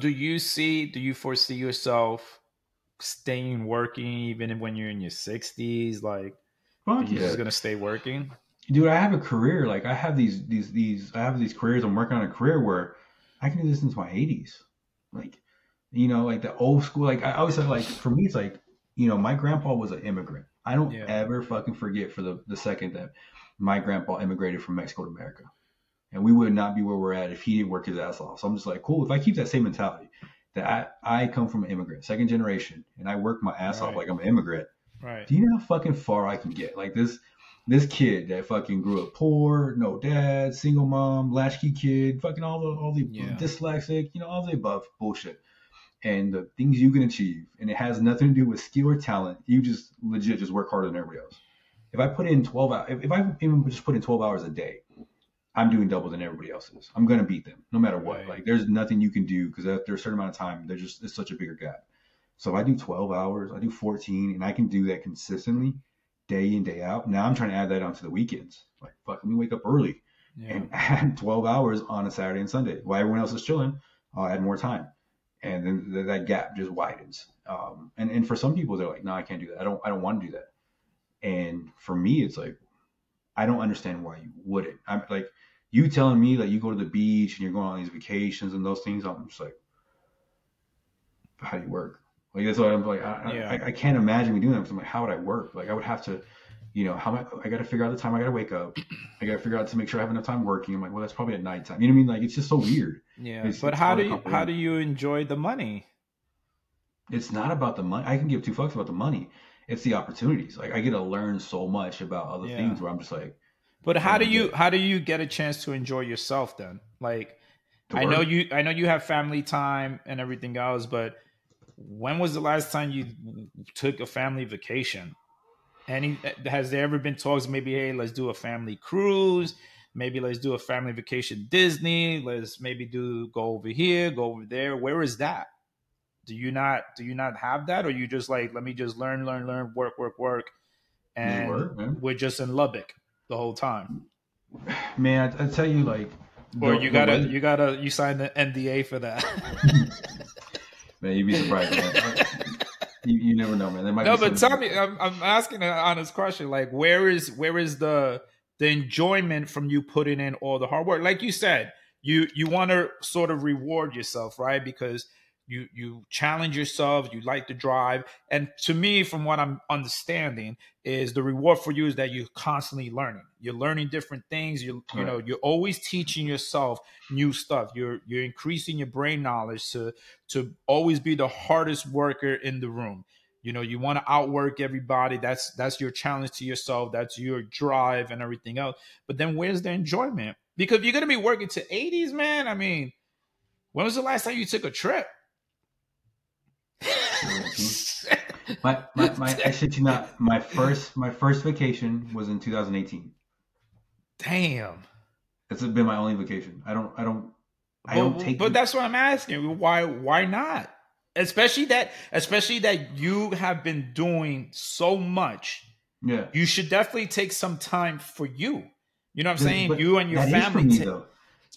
do you see? Do you foresee yourself staying working even when you're in your sixties? Like, Fuck you're yeah. just gonna stay working? dude i have a career like i have these these these i have these careers i'm working on a career where i can do this into my 80s like you know like the old school like i always said like for me it's like you know my grandpa was an immigrant i don't Yeah. ever fucking forget for the the second that my grandpa immigrated from mexico to america and we would not be where we're at if he didn't work his ass off so i'm just like cool if i keep that same mentality that i i come from an immigrant second generation and i work my ass off like i'm an immigrant Right. do you know how fucking far I can get? Like this this kid that fucking grew up poor, no dad, single mom, latchkey kid, fucking all the all the Yeah. dyslexic, you know, all the above bullshit. And the things you can achieve, and it has nothing to do with skill or talent. You just legit just work harder than everybody else. If I put in twelve hours, if, if I even just put in twelve hours a day, I'm doing double than everybody else is. I'm gonna beat them no matter what. Right. Like there's nothing you can do because after a certain amount of time, there's just it's such a bigger gap. So if I do 12 hours, I do 14, and I can do that consistently day in, day out. Now I'm trying to add that onto the weekends. Like, fuck, let me wake up early Yeah. and add 12 hours on a Saturday and Sunday. While everyone else is chilling, I'll add more time. And then th- that gap just widens. Um, and, and for some people, they're like, no, I can't do that. I don't, I don't want to do that. And for me, it's like, I don't understand why you wouldn't. I'm like, you telling me that you go to the beach and you're going on these vacations and those things. I'm just like, how do you work? Like that's what I'm like. I, Yeah. I, I can't imagine me doing that. Because I'm like, how would I work? Like I would have to, you know, how am I, I got to figure out the time I got to wake up. I got to figure out to make sure I have enough time working. I'm like, well, that's probably at nighttime. You know what I mean? Like it's just so weird. Yeah. It's- but it's how do you how do you enjoy the money? It's not about the money. I can give two fucks about the money. It's the opportunities. Like I get to learn so much about other Yeah. things where I'm just like, But how do you how do you get a chance to enjoy yourself then? Like I know you I know you have family time and everything else, but when was the last time you took a family vacation? Any has there ever been talks maybe hey, let's do a family cruise, maybe let's do a family vacation Disney, let's maybe do go over here, go over there. Where is that? Do you not do you not have that or you just like let me just learn learn learn work work work and work, we're just in Lubbock the whole time? man, I, I tell you, like, Or the- you gotta weather- you gotta you sign the NDA for that. man, you'd be surprised, man. you, you never know, man. No, but tell me, I'm, I'm asking an honest question. Like, where is where is the the enjoyment from you putting in all the hard work? Like you said, you you want to sort of reward yourself, right? Because you you challenge yourself, you like to drive, and to me, from what I'm understanding, is the reward for you is that you're constantly learning. You're learning different things. You you know you're always teaching yourself new stuff. You're you're increasing your brain knowledge to to always be the hardest worker in the room you know you want to outwork everybody that's that's your challenge to yourself that's your drive and everything else but then where's the enjoyment because if you're going to be working to 80s man i mean when was the last time you took a trip Mm-hmm. my, my, my, I shit you not. My first, my first vacation was in 2018. damn It's been my only vacation. I don't, I don't, I but, don't take. but that's what i'm asking why why not especially that especially that you have been doing so much yeah. you should definitely take some time for you you know what i'm saying you and your family me, though.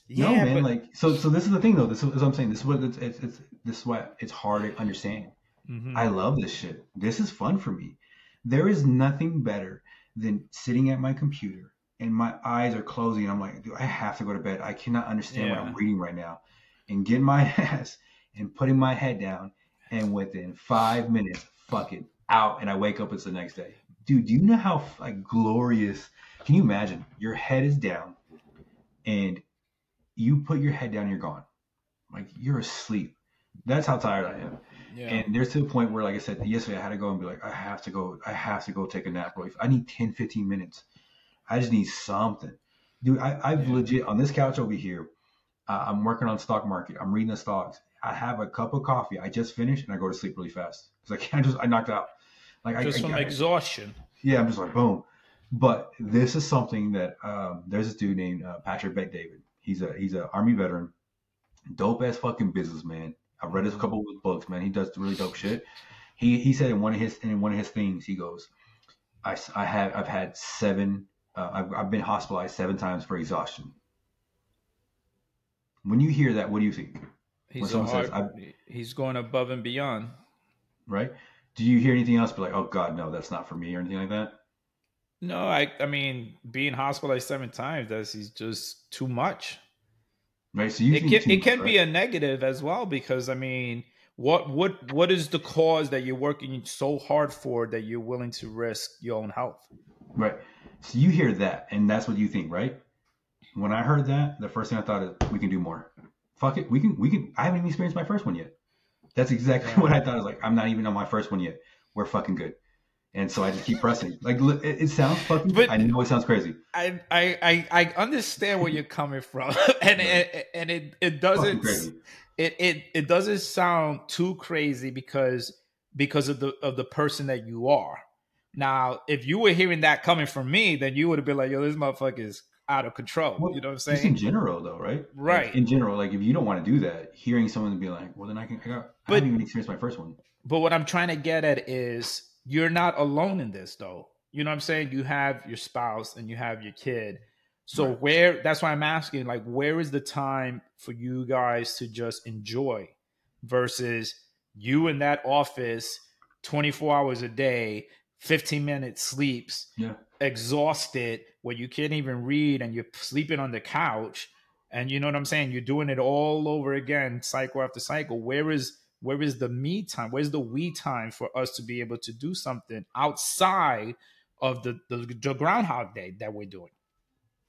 Yeah no, man. but like, so, so this is the thing, though. This is what I'm saying. This is what it's, it's, it's this is why it's hard to understand. Mhm. I love this shit. This is fun for me. There is nothing better than sitting at my computer and my eyes are closing. I'm like, dude, I have to go to bed. I cannot understand what I'm reading right now. And getting my ass and putting my head down. And within five minutes, fuck it, out. And I wake up, it's the next day. Dude, do you know how like glorious? Can you imagine? Your head is down and you put your head down, you're gone. Like you're asleep. That's how tired I am. yeah And there's to the point where, like I said, yesterday I had to go and be like, I have to go, I have to go take a nap, bro. I need 10, 15 minutes. I just need something. Dude, I, I've Yeah. legit, on this couch over here, uh, I'm working on stock market. I'm reading the stocks. I have a cup of coffee. I just finished and I go to sleep really fast. It's like, I just, I knocked out. Like, I, just I, from I- exhaustion. yeah, I'm just like, boom. But this is something that, um, there's this dude named uh, Patrick Bet David. He's a, he's an army veteran, dope ass fucking businessman. I've read his couple of his books, man. He does really dope shit. He he said in one of his in one of his things, he goes, I, I have I've had seven uh, I've, I've been hospitalized seven times for exhaustion. When you hear that, what do you think? He's hard, says, he's going above and beyond. Right? Do you hear anything else? But like, oh God, no, that's not for me, or anything like that. No, I I mean being hospitalized seven times that's just too much. Right. So you it can, it much, can right? be a negative as well because I mean what what what is the cause that you're working so hard for that you're willing to risk your own health? Right. So you hear that and that's what you think, right? When I heard that, the first thing I thought is we can do more. Fuck it, we can we can I haven't even experienced my first one yet. That's exactly yeah. what I thought. I was like, I'm not even on my first one yet. We're fucking good and so I just keep pressing. Like it, it sounds fucking. But I know it sounds crazy. I I I understand where you're coming from, and it, and it it doesn't it it it doesn't sound too crazy because because of the of the person that you are. Now, if you were hearing that coming from me, then you would have been like, "Yo, this motherfucker is out of control." Well, you know what I'm saying? Just in general, though, right? Right. Like, in general, like if you don't want to do that, hearing someone be like, "Well, then I can," I, got, but, I haven't even experienced my first one. But what I'm trying to get at is you're not alone in this though. You know what I'm saying? You have your spouse and you have your kid. So right. where that's why I'm asking like where is the time for you guys to just enjoy versus you in that office 24 hours a day, 15 minutes sleeps, yeah. exhausted where you can't even read and you're sleeping on the couch and you know what I'm saying? You're doing it all over again, cycle after cycle. Where is where is the me time? Where's the we time for us to be able to do something outside of the, the, the Groundhog Day that we're doing?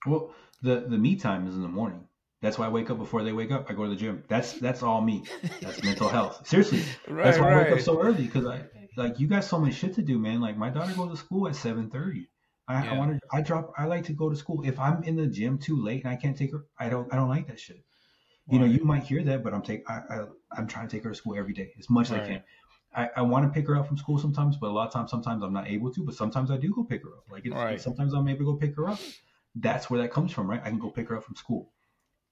Well, the the me time is in the morning. That's why I wake up before they wake up. I go to the gym. That's that's all me. That's mental health. Seriously, right, that's why right. I wake up so early because I like you got so much shit to do, man. Like my daughter goes to school at seven thirty. I, yeah. I want to. I drop. I like to go to school. If I'm in the gym too late and I can't take her, I don't. I don't like that shit. You know, you might hear that, but I'm take I, I I'm trying to take her to school every day as much as I can. I, I want to pick her up from school sometimes, but a lot of times, sometimes I'm not able to. But sometimes I do go pick her up. Like it's, right. sometimes I'm able to go pick her up. That's where that comes from, right? I can go pick her up from school.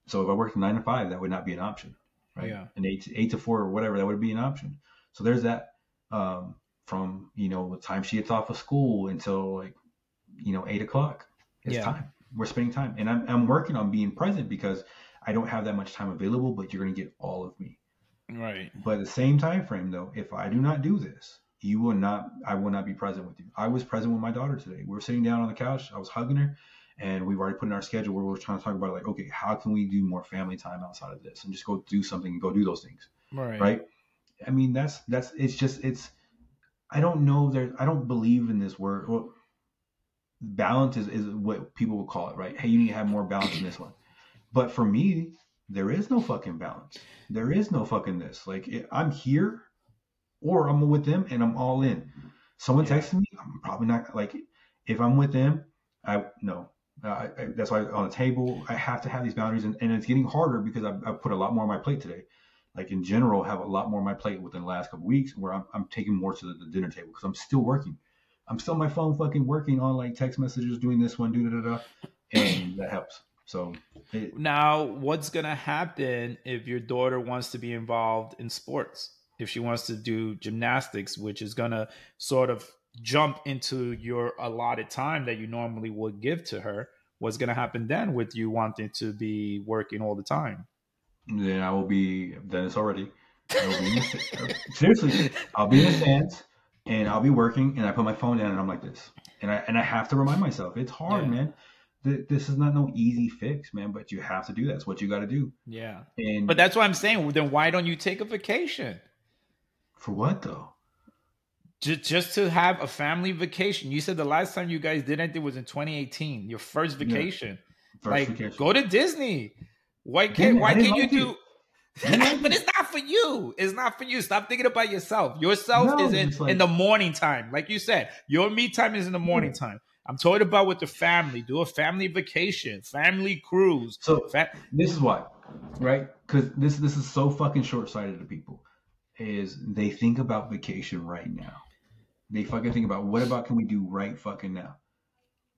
So if I worked nine to five, that would not be an option, right? Yeah. And eight to, eight to four or whatever, that would be an option. So there's that. Um, from you know the time she gets off of school until like you know eight o'clock. It's yeah. time. We're spending time, and I'm I'm working on being present because I don't have that much time available, but you're going to get all of me. Right. But at the same time frame, though, if I do not do this, you will not. I will not be present with you. I was present with my daughter today. We are sitting down on the couch. I was hugging her, and we've already put in our schedule where we're trying to talk about like, okay, how can we do more family time outside of this, and just go do something and go do those things. Right. Right. I mean, that's that's. It's just it's. I don't know. There. I don't believe in this word. Well, balance is, is what people would call it, right? Hey, you need to have more balance in this one. But for me, there is no fucking balance. There is no fucking this. Like I'm here, or I'm with them and I'm all in. Someone yeah. texting me, I'm probably not like. If I'm with them, I no. Uh, I, I, that's why on the table I have to have these boundaries, and, and it's getting harder because I've, I've, put a lot more on my plate today. Like in general, have a lot more on my plate within the last couple weeks, where I'm, I'm taking more to the, the dinner table because I'm still working. I'm still on my phone, fucking working on like text messages, doing this one, do da da da, and that helps. So it, now, what's gonna happen if your daughter wants to be involved in sports? If she wants to do gymnastics, which is gonna sort of jump into your allotted time that you normally would give to her, what's gonna happen then with you wanting to be working all the time? Then I will be. Then it's already. The, uh, seriously, I'll be in the stands and I'll be working, and I put my phone down, and I'm like this, and I and I have to remind myself it's hard, yeah. man this is not no easy fix, man. But you have to do that. That's what you got to do. Yeah. And but that's what I'm saying. Then why don't you take a vacation? For what though? Just just to have a family vacation. You said the last time you guys did anything was in 2018. Your first vacation. Yeah. First like vacation. go to Disney. Why can't Why can't you do? but it's not for you. It's not for you. Stop thinking about yourself. Yourself no, is in, like, in the morning time. Like you said, your me time is in the morning time. I'm talking about with the family. Do a family vacation, family cruise. So Fa- this is why, right? Because this this is so fucking short sighted to people. Is they think about vacation right now. They fucking think about what about can we do right fucking now?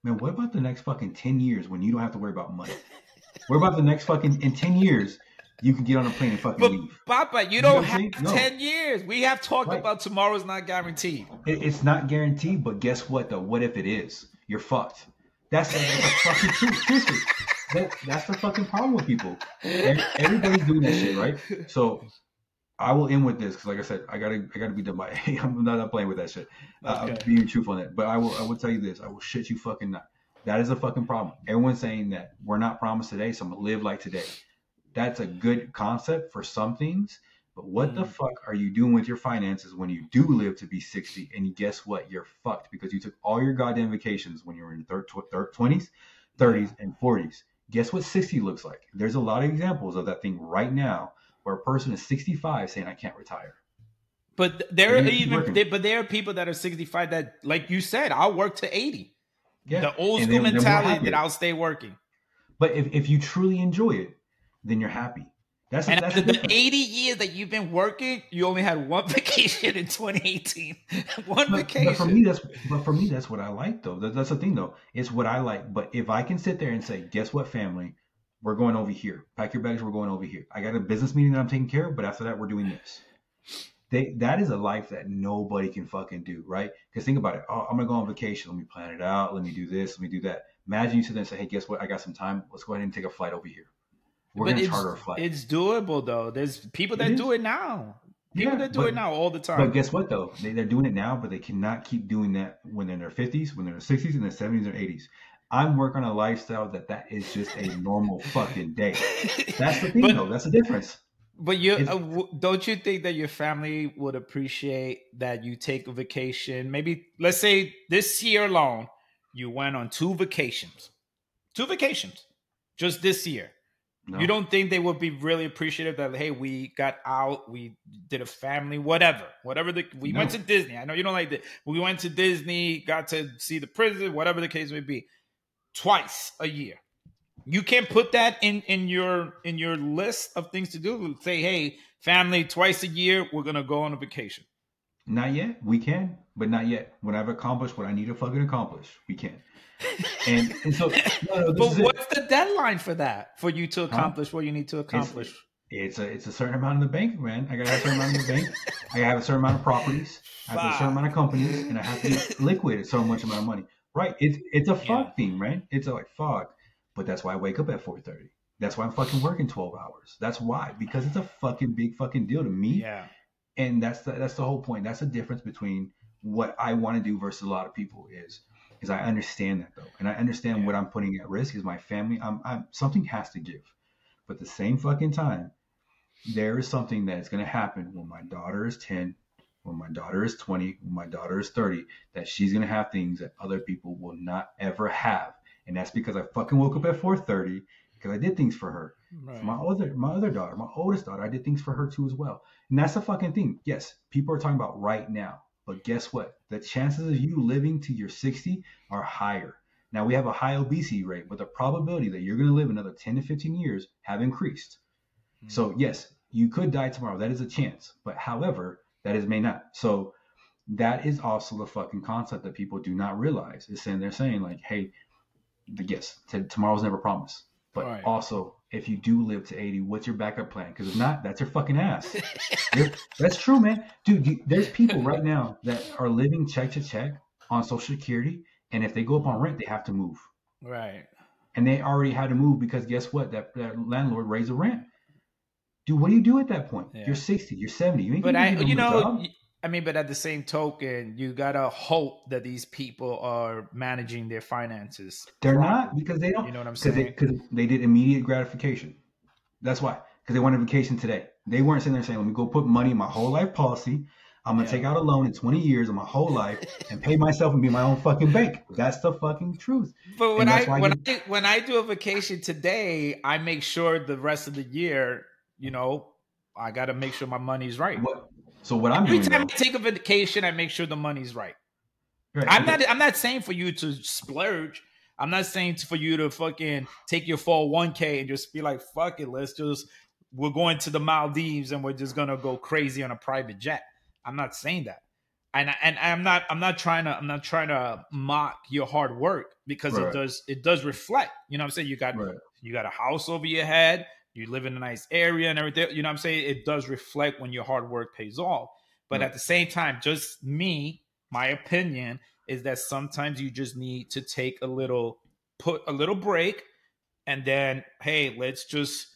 Man, what about the next fucking ten years when you don't have to worry about money? what about the next fucking in ten years? You can get on a plane and fucking but, leave. Papa, you, you don't have no. 10 years. We have talked right. about tomorrow's not guaranteed. It, it's not guaranteed, but guess what, though? What if it is? You're fucked. That's, that's a fucking truth. Seriously. that, that's the fucking problem with people. Everybody's doing that shit, right? So I will end with this because, like I said, I gotta I gotta be done by. I'm not, not playing with that shit. Uh, I'm being truthful on it. But I will I will tell you this. I will shit you fucking not. That is a fucking problem. Everyone's saying that we're not promised today, so I'm gonna live like today. That's a good concept for some things. But what mm-hmm. the fuck are you doing with your finances when you do live to be 60? And guess what? You're fucked because you took all your goddamn vacations when you were in your 20s, 30s, and 40s. Guess what 60 looks like? There's a lot of examples of that thing right now where a person is 65 saying, I can't retire. But there are even, they, but there are people that are 65 that, like you said, I'll work to 80. Yeah. The old school they, mentality that I'll stay working. But if, if you truly enjoy it, then you're happy. That's, and that's after the 80 years that you've been working, you only had one vacation in 2018. one but, vacation. But for me, that's but for me, that's what I like though. That, that's the thing though. It's what I like. But if I can sit there and say, guess what, family, we're going over here. Pack your bags. We're going over here. I got a business meeting that I'm taking care of, but after that, we're doing this. They, that is a life that nobody can fucking do, right? Because think about it. Oh, I'm gonna go on vacation. Let me plan it out. Let me do this. Let me do that. Imagine you sit there and say, "Hey, guess what? I got some time. Let's go ahead and take a flight over here. We're but gonna charter a flight." It's doable though. There's people that do it now. People yeah, that do but, it now all the time. But guess what though? They, they're doing it now, but they cannot keep doing that when they're in their 50s, when they're in their 60s, and their 70s or 80s. I'm working on a lifestyle that that is just a normal fucking day. That's the thing, but, though. That's the difference. But you uh, w- don't you think that your family would appreciate that you take a vacation? Maybe let's say this year alone, you went on two vacations, two vacations, just this year. No. You don't think they would be really appreciative that hey, we got out, we did a family, whatever, whatever the we no. went to Disney. I know you don't like that. We went to Disney, got to see the prison, whatever the case may be twice a year. You can't put that in in your in your list of things to do. Say, hey, family, twice a year, we're gonna go on a vacation. Not yet. We can, but not yet. When I've accomplished what I need to fucking accomplish, we can. And, and so, no, no, but what's it. the deadline for that? For you to accomplish huh? what you need to accomplish? It's, it's, a it's a certain amount in the bank, man. I got to have a certain amount in the bank. I have a certain amount of properties. I have a certain amount of companies, and I have to liquidate so much amount of money. Right. It's it's a fuck yeah. thing, right? It's like fuck. But that's why I wake up at four thirty. That's why I'm fucking working twelve hours. That's why because it's a fucking big fucking deal to me. Yeah. And that's the that's the whole point. That's the difference between what I want to do versus a lot of people is is I understand that though, and I understand yeah. what I'm putting at risk is my family. I'm, I'm something has to give, but the same fucking time, there is something that's going to happen when my daughter is ten when my daughter is 20, when my daughter is 30, that she's gonna have things that other people will not ever have. And that's because I fucking woke up at 4:30 because I did things for her. Right. My other my other daughter, my oldest daughter, I did things for her too as well. And that's the fucking thing. Yes, people are talking about right now. But guess what? The chances of you living to your 60 are higher. Now we have a high obesity rate, but the probability that you're going to live another 10 to 15 years have increased. Mm-hmm. So yes, you could die tomorrow. That is a chance. But however, that is may not. So that is also the fucking concept that people do not realize. Is saying they're saying like, hey, yes, t- tomorrow's never promised. But right. also, if you do live to 80, what's your backup plan? Because if not, that's your fucking ass. that's true, man. Dude, you, there's people right now that are living check to check on Social Security, and if they go up on rent, they have to move. Right. And they already had to move because guess what? That, that landlord raised the rent. Dude, what do you do at that point? Yeah. You're 60, you're 70. You ain't but I, you know, I mean, but at the same token, you gotta hope that these people are managing their finances. They're not because they don't. You know what I'm saying? Because they, they, did immediate gratification. That's why. Because they wanted vacation today. They weren't sitting there saying, "Let me go put money in my whole life policy. I'm gonna yeah. take out a loan in 20 years of my whole life and pay myself and be my own fucking bank." That's the fucking truth. But when I when you, I when I do a vacation today, I make sure the rest of the year you know, I got to make sure my money's right. What, so what I'm every doing time though, I take a vacation, I make sure the money's right. right I'm not. I'm not saying for you to splurge. I'm not saying for you to fucking take your 401k and just be like, fuck it, let's just we're going to the Maldives and we're just gonna go crazy on a private jet. I'm not saying that. And, and I'm not I'm not trying to I'm not trying to mock your hard work because right. it does it does reflect. You know what I'm saying? You got right. you got a house over your head, you live in a nice area and everything. You know what I'm saying? It does reflect when your hard work pays off. But right. at the same time, just me, my opinion is that sometimes you just need to take a little, put a little break, and then hey, let's just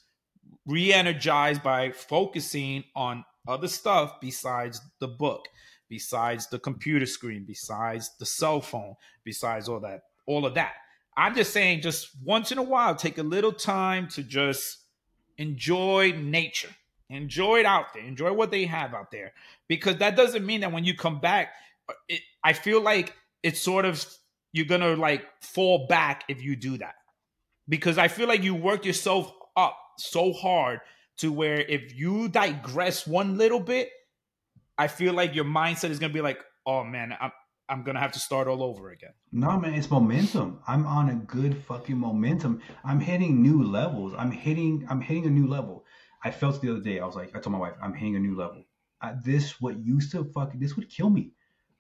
re-energize by focusing on other stuff besides the book, besides the computer screen, besides the cell phone, besides all that, all of that. I'm just saying, just once in a while, take a little time to just enjoy nature, enjoy it out there, enjoy what they have out there, because that doesn't mean that when you come back, uh, it, I feel like it's sort of you're gonna like fall back if you do that, because I feel like you work yourself up so hard to where if you digress one little bit, I feel like your mindset is gonna be like, oh man, I'm I'm gonna have to start all over again. No, man, it's momentum. I'm on a good fucking momentum. I'm hitting new levels. I'm hitting. I'm hitting a new level. I felt the other day. I was like, I told my wife, I'm hitting a new level. I, this what used to fucking this would kill me.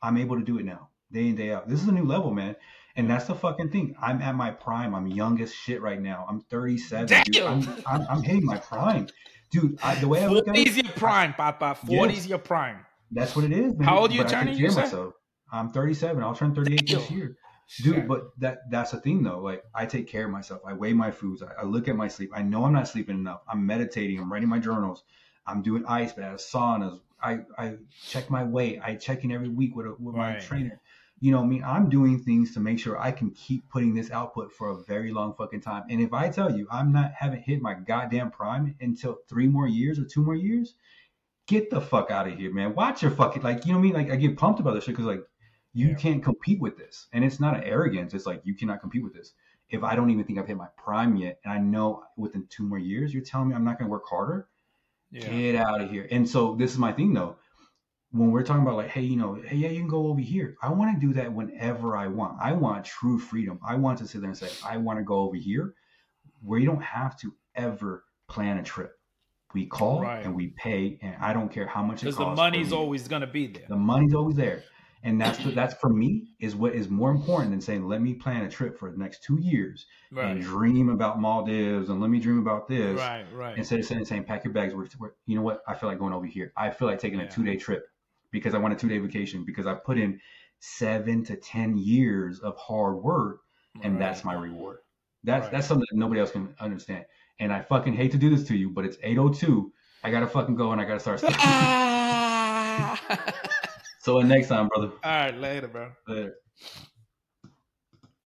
I'm able to do it now, day in day out. This is a new level, man. And that's the fucking thing. I'm at my prime. I'm young as shit right now. I'm 37. Dude. I'm, I'm, I'm, hitting my prime, dude. I, the way I look at it, your prime, Papa. 40's yes, your prime. That's what it is. Man. How old are you turning? You myself. I'm 37. I'll turn 38 this year. Dude, but that that's the thing though. Like I take care of myself. I weigh my foods. I, I, look at my sleep. I know I'm not sleeping enough. I'm meditating. I'm writing my journals. I'm doing ice baths, saunas. I, I check my weight. I check in every week with a, with right. my trainer. You know, I mean, I'm doing things to make sure I can keep putting this output for a very long fucking time. And if I tell you I'm not haven't hit my goddamn prime until three more years or two more years, get the fuck out of here, man. Watch your fucking like, you know what I mean? Like I get pumped about this shit because like you yeah. can't compete with this. And it's not an arrogance. It's like you cannot compete with this. If I don't even think I've hit my prime yet, and I know within two more years, you're telling me I'm not going to work harder. Yeah. Get out of here. And so this is my thing though. When we're talking about like, hey, you know, hey, yeah, you can go over here. I want to do that whenever I want. I want true freedom. I want to sit there and say, I want to go over here, where you don't have to ever plan a trip. We call right. and we pay, and I don't care how much it costs. Because the money's always going to be there. The money's always there. And that's that's for me is what is more important than saying let me plan a trip for the next two years right. and dream about Maldives and let me dream about this. Right, right. Instead of saying, saying pack your bags, we're, we're, you know what? I feel like going over here. I feel like taking yeah. a two day trip because I want a two day vacation because I put in seven to ten years of hard work and right. that's my reward. That's right. that's something that nobody else can understand. And I fucking hate to do this to you, but it's 802. I gotta fucking go and I gotta start. So next time, brother. All right, later, bro. Later.